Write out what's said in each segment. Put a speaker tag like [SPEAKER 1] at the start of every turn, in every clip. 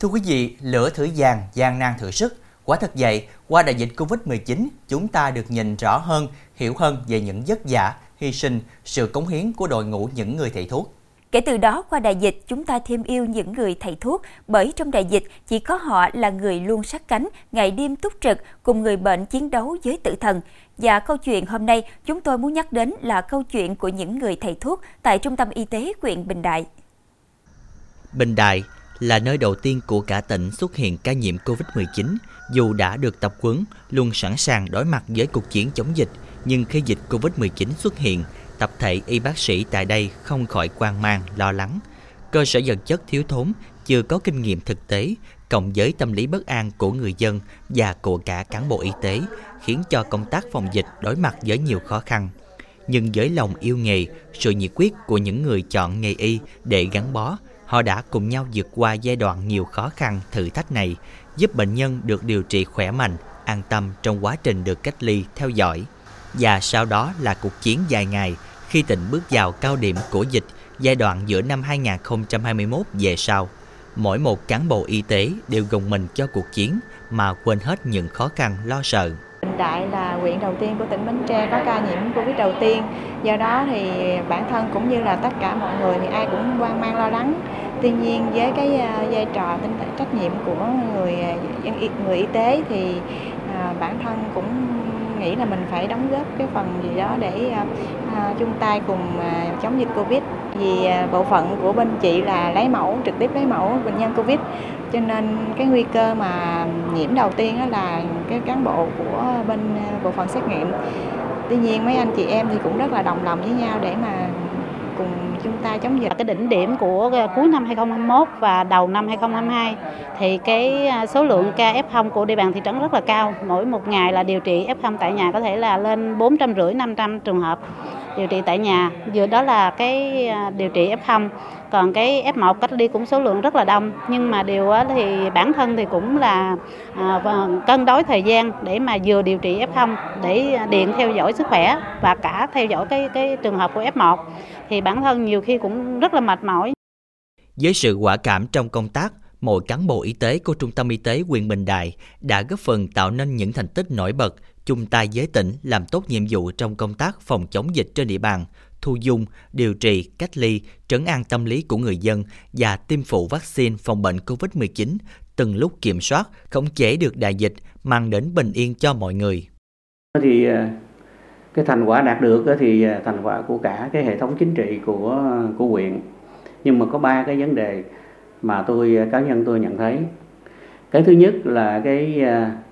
[SPEAKER 1] Thưa quý vị, lửa thử vàng, gian nan thử sức. Quả thật vậy, qua đại dịch Covid-19, chúng ta được nhìn rõ hơn, hiểu hơn về những vất vả, hy sinh, sự cống hiến của đội ngũ những người thầy thuốc.
[SPEAKER 2] Kể từ đó, qua đại dịch, chúng ta thêm yêu những người thầy thuốc, bởi trong đại dịch, chỉ có họ là người luôn sát cánh, ngày đêm túc trực, cùng người bệnh chiến đấu với tử thần. Và câu chuyện hôm nay, chúng tôi muốn nhắc đến là câu chuyện của những người thầy thuốc tại Trung tâm Y tế huyện Bình Đại.
[SPEAKER 3] Bình Đại là nơi đầu tiên của cả tỉnh xuất hiện ca nhiễm Covid-19. Dù đã được tập huấn, luôn sẵn sàng đối mặt với cuộc chiến chống dịch, nhưng khi dịch Covid-19 xuất hiện, tập thể y bác sĩ tại đây không khỏi quan mang, lo lắng. Cơ sở vật chất thiếu thốn, chưa có kinh nghiệm thực tế, cộng với tâm lý bất an của người dân và của cả cán bộ y tế, khiến cho công tác phòng dịch đối mặt với nhiều khó khăn. Nhưng với lòng yêu nghề, sự nhiệt quyết của những người chọn nghề y để gắn bó, họ đã cùng nhau vượt qua giai đoạn nhiều khó khăn, thử thách này, giúp bệnh nhân được điều trị khỏe mạnh, an tâm trong quá trình được cách ly, theo dõi. Và sau đó là cuộc chiến dài ngày khi tỉnh bước vào cao điểm của dịch giai đoạn giữa năm 2021 về sau. Mỗi một cán bộ y tế đều gồng mình cho cuộc chiến mà quên hết những khó khăn lo sợ.
[SPEAKER 4] Bình Đại là huyện đầu tiên của tỉnh Bến Tre có ca nhiễm Covid đầu tiên. Do đó thì bản thân cũng như là tất cả mọi người thì ai cũng quan mang, lo lắng. Tuy nhiên với cái à, vai trò tinh trách nhiệm của người à, người y tế thì à, bản thân cũng nghĩ là mình phải đóng góp cái phần gì đó để uh, chung tay cùng uh, chống dịch covid. Vì uh, bộ phận của bên chị là lấy mẫu trực tiếp lấy mẫu bệnh nhân covid. Cho nên cái nguy cơ mà nhiễm đầu tiên đó là cái cán bộ của bên bộ phận xét nghiệm. Tuy nhiên mấy anh chị em thì cũng rất là đồng lòng với nhau để mà cùng chúng ta chống dịch.
[SPEAKER 5] Cái đỉnh điểm của à, cuối năm 2021 và đầu năm 2022 thì cái à, số lượng ca F0 của địa bàn thị trấn rất là cao. Mỗi một ngày là điều trị F0 tại nhà có thể là lên 450 500 trường hợp điều trị tại nhà. Vừa đó là cái à, điều trị f không, còn cái F1 cách ly cũng số lượng rất là đông nhưng mà điều thì bản thân thì cũng là à, cân đối thời gian để mà vừa điều trị f không, để điện theo dõi sức khỏe và cả theo dõi cái cái trường hợp của F1 thì bản thân nhiều khi cũng rất là mệt mỏi.
[SPEAKER 3] Với sự quả cảm trong công tác, mỗi cán bộ y tế của Trung tâm Y tế huyện Bình Đại đã góp phần tạo nên những thành tích nổi bật, chung tay với tỉnh làm tốt nhiệm vụ trong công tác phòng chống dịch trên địa bàn, thu dung, điều trị, cách ly, trấn an tâm lý của người dân và tiêm phụ vaccine phòng bệnh COVID-19, từng lúc kiểm soát, khống chế được đại dịch, mang đến bình yên cho mọi người.
[SPEAKER 6] Thì ờ, cái thành quả đạt được thì ờ, thành quả của cả cái hệ thống chính trị của của huyện nhưng mà có ba cái vấn đề mà tôi ờ, cá nhân tôi nhận thấy cái thứ nhất là cái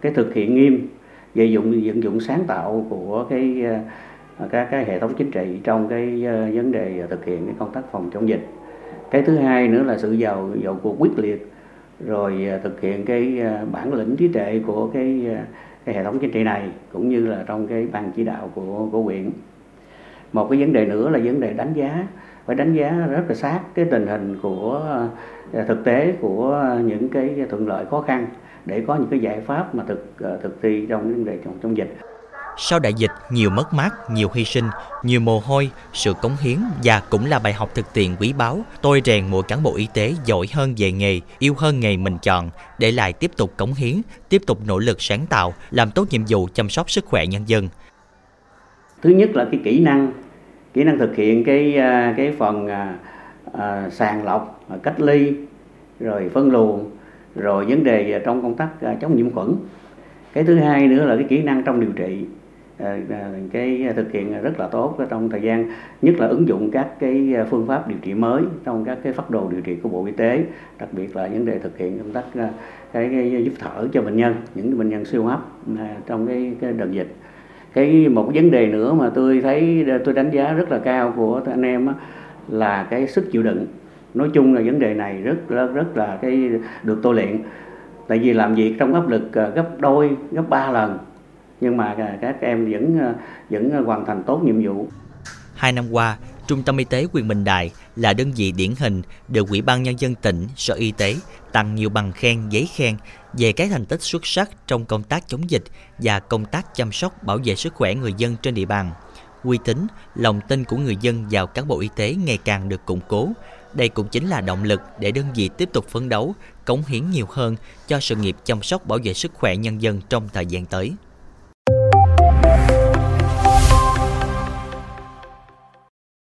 [SPEAKER 6] cái thực hiện nghiêm về dụng vận dụng sáng tạo của cái ờ, các cái hệ thống chính trị trong cái ờ, vấn đề thực hiện cái công tác phòng chống dịch. Cái thứ hai nữa là sự vào vào cuộc quyết liệt, rồi ờ, thực hiện cái bản lĩnh trí tuệ của cái cái hệ thống chính trị này, cũng như là trong cái ban chỉ đạo của của huyện. Một cái vấn đề nữa là vấn đề đánh giá, phải đánh giá rất là sát cái tình hình của thực tế của những cái thuận lợi khó khăn để có những cái giải pháp mà thực à, thực thi trong vấn đề trong, trong dịch
[SPEAKER 3] sau đại dịch, nhiều mất mát, nhiều hy sinh, nhiều mồ hôi, sự cống hiến và cũng là bài học thực tiễn quý báu. Tôi rèn mỗi cán bộ y tế giỏi hơn về nghề, yêu hơn nghề mình chọn, để lại tiếp tục cống hiến, tiếp tục nỗ lực sáng tạo, làm tốt nhiệm vụ chăm sóc sức khỏe nhân dân.
[SPEAKER 6] Thứ nhất là cái kỹ năng, kỹ năng thực hiện cái à, cái phần à, sàng lọc, cách ly, rồi phân luồng, rồi vấn đề trong công tác à, chống nhiễm khuẩn. Cái thứ hai nữa là cái kỹ năng trong điều trị. À, à, cái thực hiện rất là tốt trong thời gian nhất là ứng dụng các cái phương pháp điều trị mới trong các cái phát đồ điều trị của bộ y tế đặc biệt là vấn đề thực hiện công tác cái, cái giúp thở cho bệnh nhân những bệnh nhân siêu hấp trong cái, cái đợt dịch. Cái một vấn đề nữa mà tôi thấy tôi đánh giá rất là cao của anh em là cái sức chịu đựng nói chung là vấn đề này rất rất rất là cái được tôi luyện tại vì làm việc trong áp lực ờ, gấp đôi gấp ba lần nhưng mà ờ, các em vẫn ờ, vẫn hoàn thành tốt nhiệm vụ.
[SPEAKER 3] Hai năm qua, Trung tâm Y tế quyền Bình Đại là đơn vị điển hình được Ủy ban Nhân dân tỉnh, Sở Y tế tặng nhiều bằng khen, giấy khen về các thành tích xuất sắc trong công tác chống dịch và công tác chăm sóc bảo vệ sức khỏe người dân trên địa bàn. Uy tín, lòng tin của người dân vào cán bộ y tế ngày càng được củng cố. Đây cũng chính là động lực để đơn vị tiếp tục phấn đấu, cống hiến nhiều hơn cho sự nghiệp chăm sóc bảo vệ sức khỏe nhân dân trong thời gian tới.